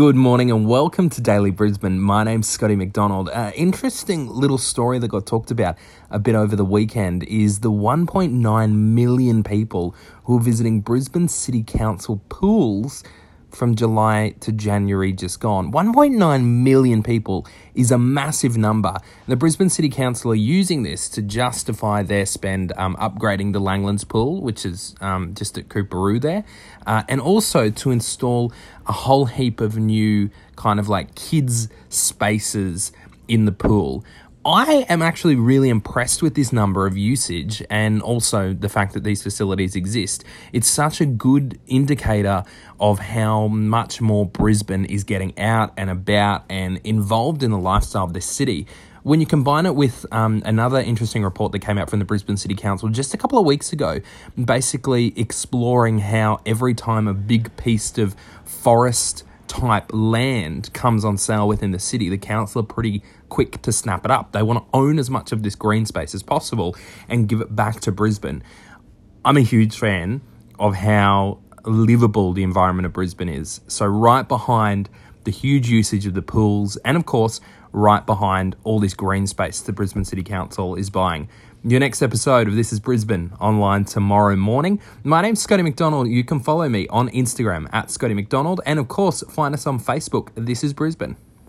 Good morning and welcome to Daily Brisbane. My name's Scotty McDonald. Uh, interesting little story that got talked about a bit over the weekend is the 1.9 million people who are visiting Brisbane City Council pools from July to January just gone. 1.9 million people is a massive number. The Brisbane City Council are using this to justify their spend um, upgrading the Langlands pool, which is um, just at Coorparoo there, uh, and also to install a whole heap of new kind of like kids' spaces in the pool. I am actually really impressed with this number of usage and also the fact that these facilities exist. It's such a good indicator of how much more Brisbane is getting out and about and involved in the lifestyle of this city. When you combine it with um, another interesting report that came out from the Brisbane City Council just a couple of weeks ago, basically exploring how every time a big piece of forest type land comes on sale within the city, the council are pretty quick to snap it up. They want to own as much of this green space as possible and give it back to Brisbane. I'm a huge fan of how livable the environment of Brisbane is. So, right behind the huge usage of the pools, and of course, right behind all this green space the Brisbane City Council is buying. Your next episode of This is Brisbane online tomorrow morning. My name's Scotty McDonald. You can follow me on Instagram at Scotty McDonald, and of course, find us on Facebook. This is Brisbane.